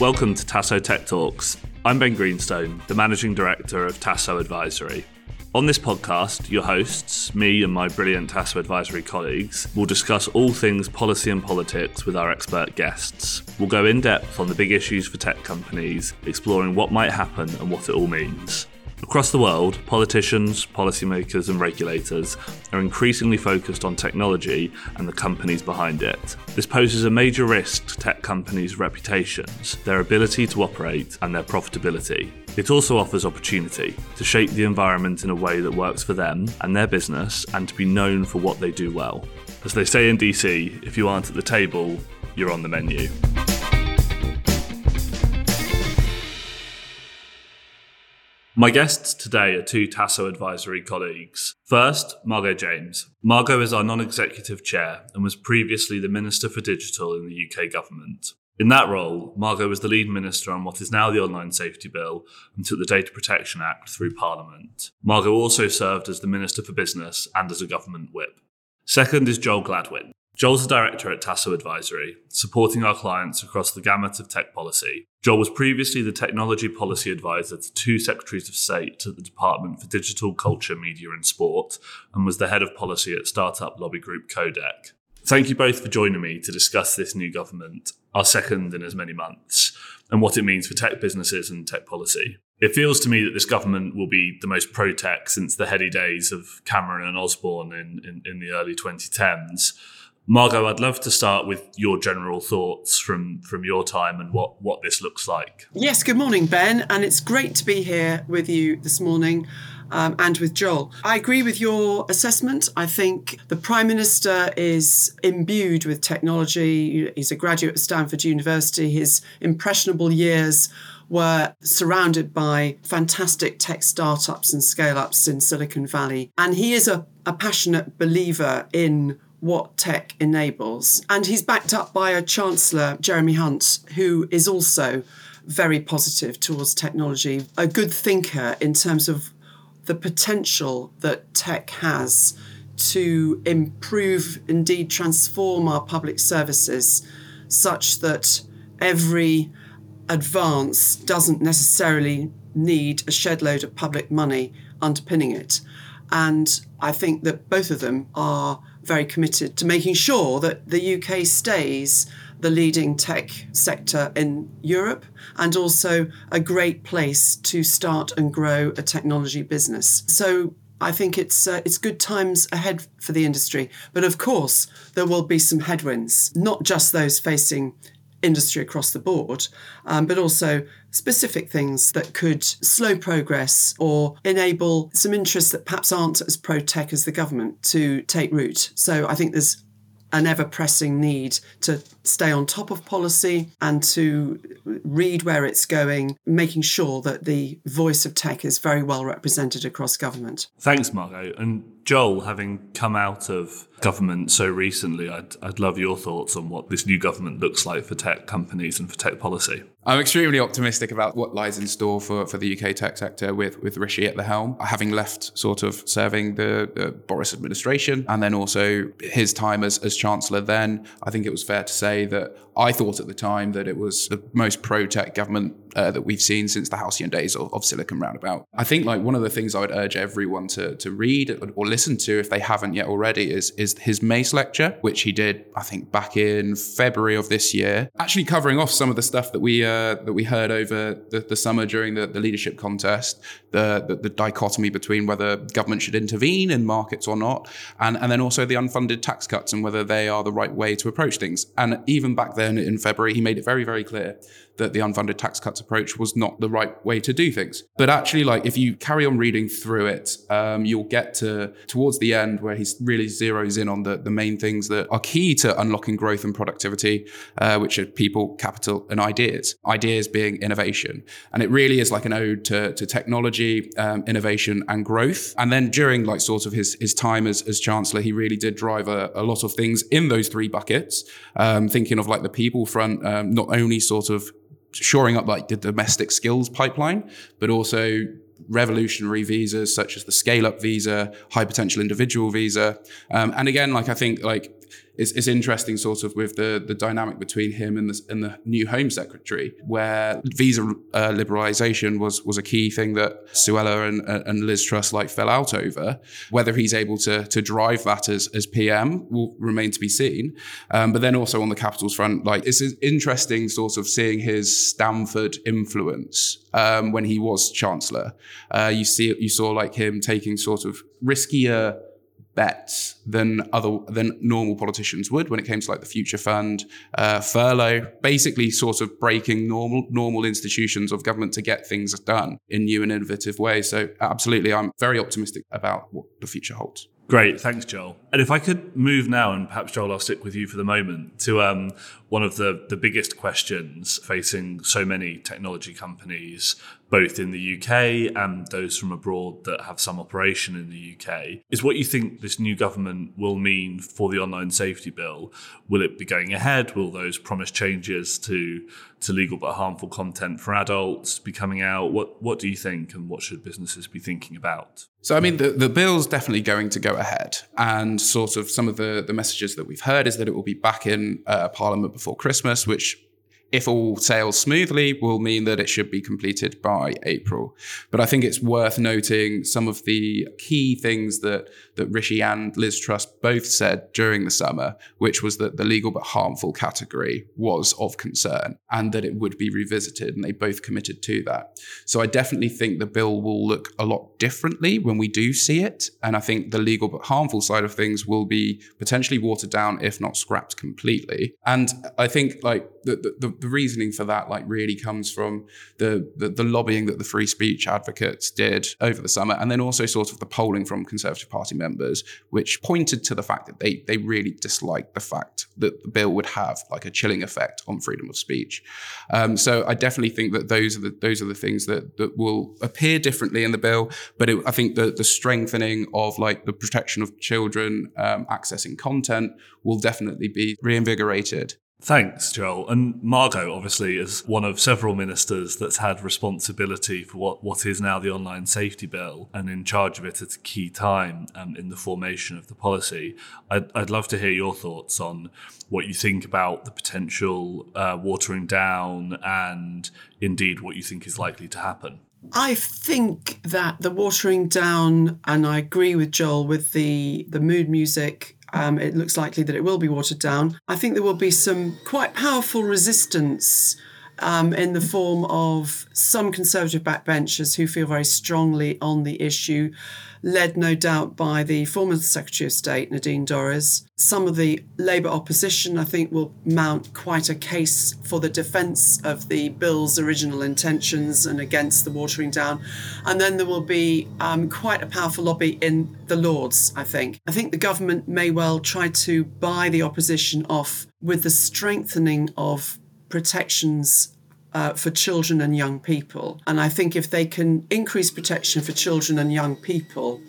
Welcome to Taso Tech Talks. I'm Ben Greenstone, the Managing Director of Taso Advisory. On this podcast, your hosts, me and my brilliant Taso Advisory colleagues, will discuss all things policy and politics with our expert guests. We'll go in depth on the big issues for tech companies, exploring what might happen and what it all means. Across the world, politicians, policymakers, and regulators are increasingly focused on technology and the companies behind it. This poses a major risk to tech companies' reputations, their ability to operate, and their profitability. It also offers opportunity to shape the environment in a way that works for them and their business and to be known for what they do well. As they say in DC, if you aren't at the table, you're on the menu. My guests today are two Taso advisory colleagues. First, Margot James. Margot is our non executive chair and was previously the Minister for Digital in the UK government. In that role, Margot was the lead minister on what is now the Online Safety Bill and took the Data Protection Act through Parliament. Margot also served as the Minister for Business and as a government whip. Second is Joel Gladwin. Joel's a director at Taso Advisory, supporting our clients across the gamut of tech policy. Joel was previously the technology policy advisor to two secretaries of state at the Department for Digital, Culture, Media and Sport, and was the head of policy at startup lobby group Coadec. Thank you both for joining me to discuss this new government, our second in as many months, and what it means for tech businesses and tech policy. It feels to me that this government will be the most pro tech since the heady days of Cameron and Osborne in, in, in the early 2010s. Margot, I'd love to start with your general thoughts from from your time and what what this looks like. Yes, good morning, Ben, and it's great to be here with you this morning. Um, and with Joel. I agree with your assessment. I think the Prime Minister is imbued with technology. He's a graduate of Stanford University. His impressionable years were surrounded by fantastic tech startups and scale ups in Silicon Valley. And he is a, a passionate believer in what tech enables. And he's backed up by a Chancellor, Jeremy Hunt, who is also very positive towards technology, a good thinker in terms of the potential that tech has to improve, indeed transform our public services such that every advance doesn't necessarily need a shed load of public money underpinning it. And I think that both of them are very committed to making sure that the UK stays the leading tech sector in Europe and also a great place to start and grow a technology business. So I think it's uh, it's good times ahead for the industry, but of course there will be some headwinds, not just those facing industry across the board, um, but also specific things that could slow progress or enable some interests that perhaps aren't as pro tech as the government to take root. So I think there's an ever pressing need to stay on top of policy and to read where it's going, making sure that the voice of tech is very well represented across government. Thanks, Margot. And Joel, having come out of government so recently, I'd, I'd love your thoughts on what this new government looks like for tech companies and for tech policy. I'm extremely optimistic about what lies in store for, for the UK tech sector with, with Rishi at the helm. Having left sort of serving the, the Boris administration and then also his time as, as Chancellor then, I think it was fair to say that I thought at the time that it was the most pro tech government uh, that we've seen since the halcyon days of, of, Silicon Roundabout. I think like one of the things I would urge everyone to, to read or listen to if they haven't yet already is, is his Mais lecture, which he did, I think, back in February of this year, actually covering off some of the stuff that we uh, that we heard over the, the summer during the, the leadership contest, the, the, the dichotomy between whether government should intervene in markets or not, and, and then also the unfunded tax cuts and whether they are the right way to approach things. And even back then in February, he made it very, very clear that the unfunded tax cuts approach was not the right way to do things. But actually, like if you carry on reading through it, um, you'll get to towards the end where he really zeroes in on the, the main things that are key to unlocking growth and productivity, uh, which are people, capital, and ideas. Ideas being innovation. And it really is like an ode to, to technology, um, innovation, and growth. And then during like sort of his, his time as, as Chancellor, he really did drive a, a lot of things in those three buckets, um, thinking of like the people front, um, not only sort of shoring up like the domestic skills pipeline, but also revolutionary visas such as the scale up visa, high potential individual visa. Um, and again, like I think like it's, it's interesting, sort of, with the the dynamic between him and the and the new Home Secretary, where visa uh, liberalisation was was a key thing that Suella and and Liz Truss like fell out over. Whether he's able to to drive that as as PM will remain to be seen. Um, but then also on the capitals front, like it's interesting, sort of seeing his Stanford influence um, when he was Chancellor. Uh, you see, you saw like him taking sort of riskier bets than other than normal politicians would when it came to like the future fund uh, furlough basically sort of breaking normal normal institutions of government to get things done in new and innovative ways. So absolutely i'm very optimistic about what the future holds. Great, thanks, Joel. And if I could move now, and perhaps Joel, I'll stick with you for the moment, to um, one of the, the biggest questions facing so many technology companies, both in the UK and those from abroad that have some operation in the UK, is what you think this new government will mean for the online safety bill. Will it be going ahead? Will those promised changes to to legal but harmful content for adults be coming out? What what do you think, and what should businesses be thinking about? So, I mean, the, the bill's definitely going to go ahead. Sort of some of the, the messages that we've heard is that it will be back in uh, Parliament before Christmas, which if all sails smoothly, will mean that it should be completed by April. But I think it's worth noting some of the key things that, that Rishi and Liz Truss both said during the summer, which was that the legal but harmful category was of concern and that it would be revisited. And they both committed to that. So I definitely think the bill will look a lot differently when we do see it. And I think the legal but harmful side of things will be potentially watered down, if not scrapped completely. And I think like the, the, the reasoning for that like really comes from the, the, the lobbying that the free speech advocates did over the summer, and then also sort of the polling from Conservative Party members, which pointed to the fact that they they really disliked the fact that the bill would have like a chilling effect on freedom of speech. Um, so I definitely think that those are the those are the things that that will appear differently in the bill, but it, I think the the strengthening of like the protection of children um, accessing content will definitely be reinvigorated. Thanks, Joel. And Margot, obviously, is one of several ministers that's had responsibility for what, what is now the online safety bill and in charge of it at a key time um, in the formation of the policy. I'd, I'd love to hear your thoughts on what you think about the potential uh, watering down and indeed what you think is likely to happen. I think that the watering down, and I agree with Joel with the the mood music um, it looks likely that it will be watered down. I think there will be some quite powerful resistance um, in the form of some Conservative backbenchers who feel very strongly on the issue, led no doubt by the former Secretary of State, Nadine Dorries. Some of the Labour opposition, I think, will mount quite a case for the defence of the bill's original intentions and against the watering down. And then there will be um, quite a powerful lobby in the Lords, I think. I think the government may well try to buy the opposition off with the strengthening of protections uh, for children and young people. And I think if they can increase protection for children and young people,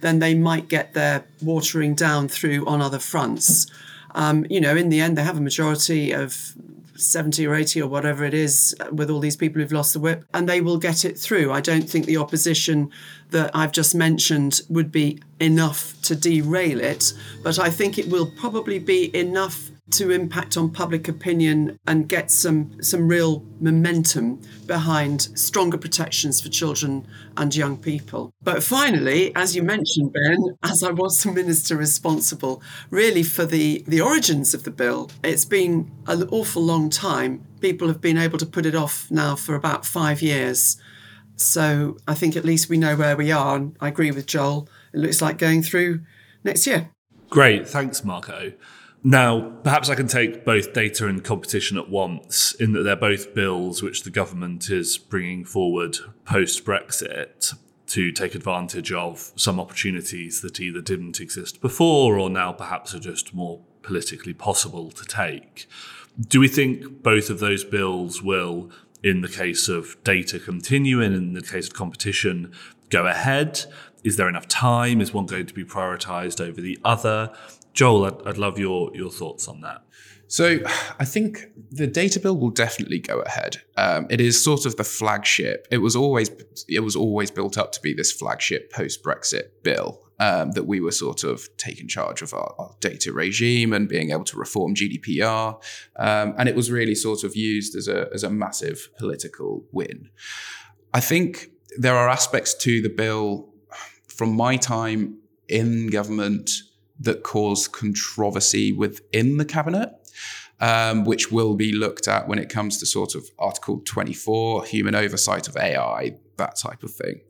then they might get their watering down through on other fronts. Um, you know, in the end, they have a majority of 70 or 80 or whatever it is with all these people who've lost the whip, and they will get it through. I don't think the opposition that I've just mentioned would be enough to derail it, but I think it will probably be enough to impact on public opinion and get some some real momentum behind stronger protections for children and young people. But finally, as you mentioned, Ben, as I was the minister responsible really for the, the origins of the bill, it's been an awful long time. People have been able to put it off now for about five years. So I think at least we know where we are. And I agree with Joel. It looks like going through next year. Great. Thanks, Margot. Now, perhaps I can take both data and competition at once, in that they're both bills which the government is bringing forward post Brexit to take advantage of some opportunities that either didn't exist before or now perhaps are just more politically possible to take. Do we think both of those bills will, in the case of data, continue and in the case of competition, go ahead? Is there enough time? Is one going to be prioritised over the other? Joel, I'd, I'd love your, your thoughts on that. So I think the data bill will definitely go ahead. Um, it is sort of the flagship. It was always it was always built up to be this flagship post Brexit bill um, that we were sort of taking charge of our, our, data regime and being able to reform GDPR, um, and it was really sort of used as a as a massive political win. I think there are aspects to the bill from my time in government that caused controversy within the cabinet um, which will be looked at when it comes to sort of Article 24, human oversight of AI, that type of thing.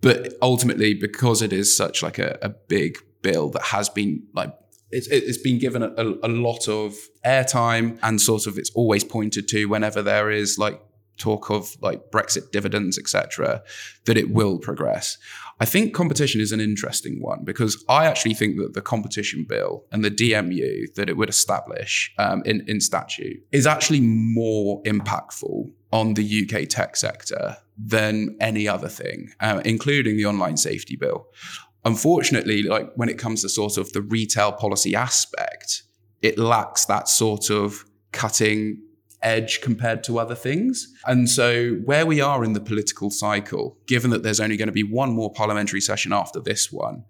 But ultimately, because it is such like a, a big bill that has been like it's, it's been given a, a, lot of airtime and sort of it's always pointed to whenever there is like talk of like Brexit dividends, etc., that it will progress. I think competition is an interesting one because I actually think that the competition bill and the DMU that it would establish um, in, in statute is actually more impactful on the UK tech sector than any other thing, uh, including the online safety bill. Unfortunately, like when it comes to sort of the retail policy aspect, it lacks that sort of cutting edge compared to other things. And so, where we are in the political cycle, given that there's only going to be one more parliamentary session after this one,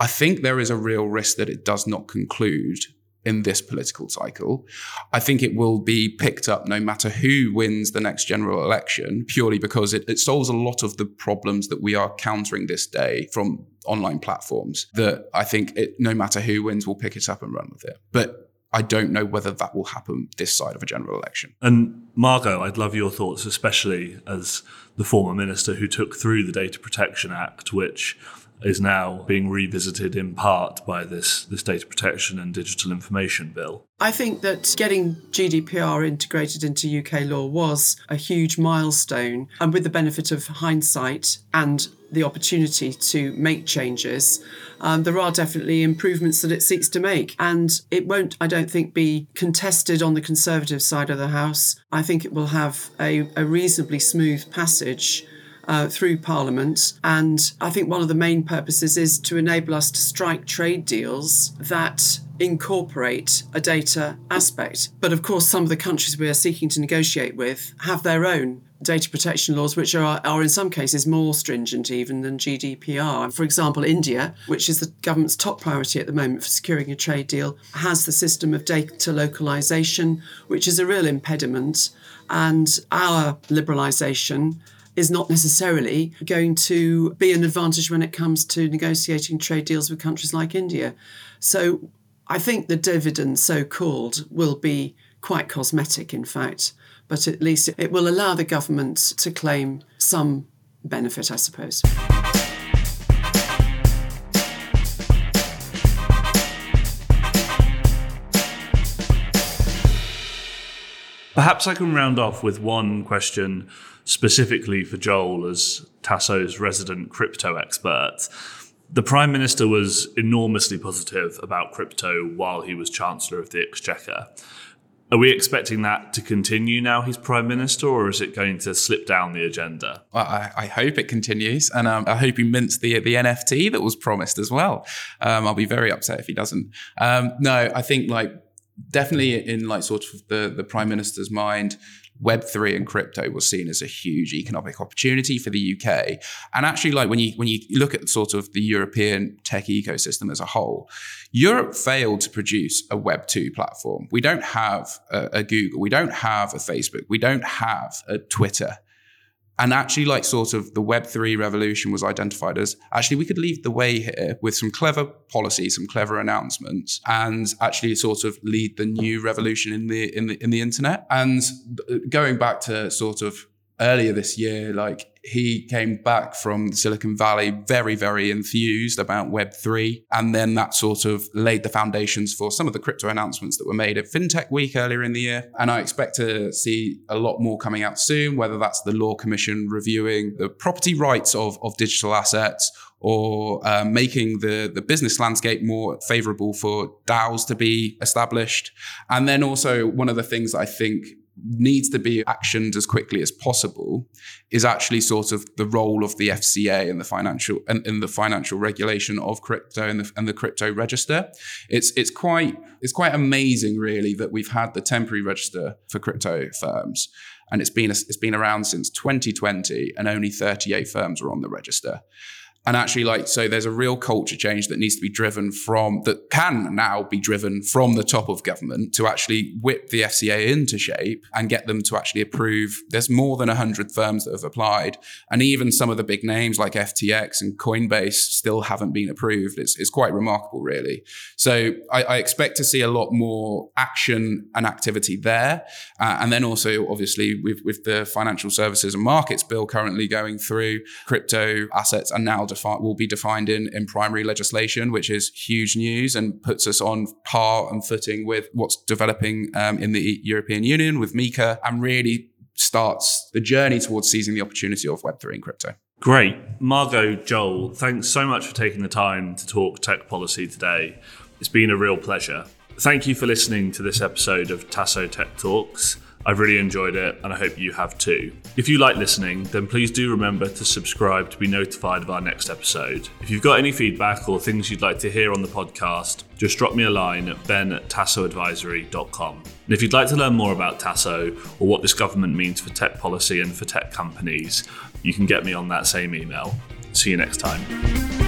I think there is a real risk that it does not conclude in this political cycle. I think it will be picked up no matter who wins the next general election, purely because it, it, solves a lot of the problems that we are countering this day from online platforms. That I think it, no matter who wins, will pick it up and run with it. But I don't know whether that will happen this side of a general election. And Margot, I'd love your thoughts, especially as the former minister who took through the Data Protection Act, which is now being revisited in part by this, this Data Protection and Digital Information Bill. I think that getting GDPR integrated into UK law was a huge milestone, and with the benefit of hindsight and the opportunity to make changes, um, there are definitely improvements that it seeks to make. And it won't, I don't think, be contested on the Conservative side of the House. I think it will have a, a reasonably smooth passage. Uh, through Parliament. And I think one of the main purposes is to enable us to strike trade deals that incorporate a data aspect. But of course, some of the countries we are seeking to negotiate with have their own data protection laws, which are, are in some cases more stringent even than GDPR. For example, India, which is the government's top priority at the moment for securing a trade deal, has the system of data localization, which is a real impediment. And our liberalisation is not necessarily going to be an advantage when it comes to negotiating trade deals with countries like India. So I think the dividend, so called, will be quite cosmetic, in fact but at least it will allow the government to claim some benefit, I suppose. Perhaps I can round off with one question specifically for Joel as Taso's resident crypto expert. The Prime Minister was enormously positive about crypto while he was Chancellor of the Exchequer. Are we expecting that to continue now he's prime minister, or is it going to slip down the agenda? Well, I, I hope it continues, and um, I hope he mints the the NFT that was promised as well. Um, I'll be very upset if he doesn't. Um, no, I think like definitely in like sort of the the prime minister's mind, Web3 and crypto was seen as a huge economic opportunity for the UK. And actually, like when you when you look at sort of the European tech ecosystem as a whole, Europe failed to produce a Web2 platform. We don't have a, a Google, we don't have a Facebook, we don't have a Twitter and actually like sort of the web3 revolution was identified as actually we could lead the way here with some clever policies some clever announcements and actually sort of lead the new revolution in the in the in the internet. And going back to sort of earlier this year, like he came back from Silicon Valley very, very enthused about Web3. And then that sort of laid the foundations for some of the crypto announcements that were made at FinTech Week earlier in the year. And I expect to see a lot more coming out soon, whether that's the Law Commission reviewing the property rights of, of digital assets or uh, making the, the business landscape more favorable for DAOs to be established. And then also, one of the things I think needs to be actioned as quickly as possible is actually sort of the role of the FCA and the financial and in the financial regulation of crypto and the, and the crypto register. It's it's quite it's quite amazing really that we've had the temporary register for crypto firms and it's been it's been around since 2020 and only 38 firms are on the register and actually like so there's a real culture change that needs to be driven from that can now be driven from the top of government to actually whip the FCA into shape and get them to actually approve. There's more than 100 firms that have applied and even some of the big names like FTX and Coinbase still haven't been approved. It's, it's quite remarkable really. So I, I expect to see a lot more action and activity there. Uh, and then also obviously with, with the financial services and markets bill currently going through crypto assets and now defi- will be defined in, in primary legislation, which is huge news and puts us on par and footing with what's developing um, in the European Union with MiCA and really starts the journey towards seizing the opportunity of Web3 and crypto. Great. Margot, Joel, thanks so much for taking the time to talk tech policy today. It's been a real pleasure. Thank you for listening to this episode of Taso Tech Talks. I've really enjoyed it and I hope you have too. If you like listening, then please do remember to subscribe to be notified of our next episode. If you've got any feedback or things you'd like to hear on the podcast, just drop me a line at ben at tasoadvisory.com. And if you'd like to learn more about Taso or what this government means for tech policy and for tech companies, you can get me on that same email. See you next time.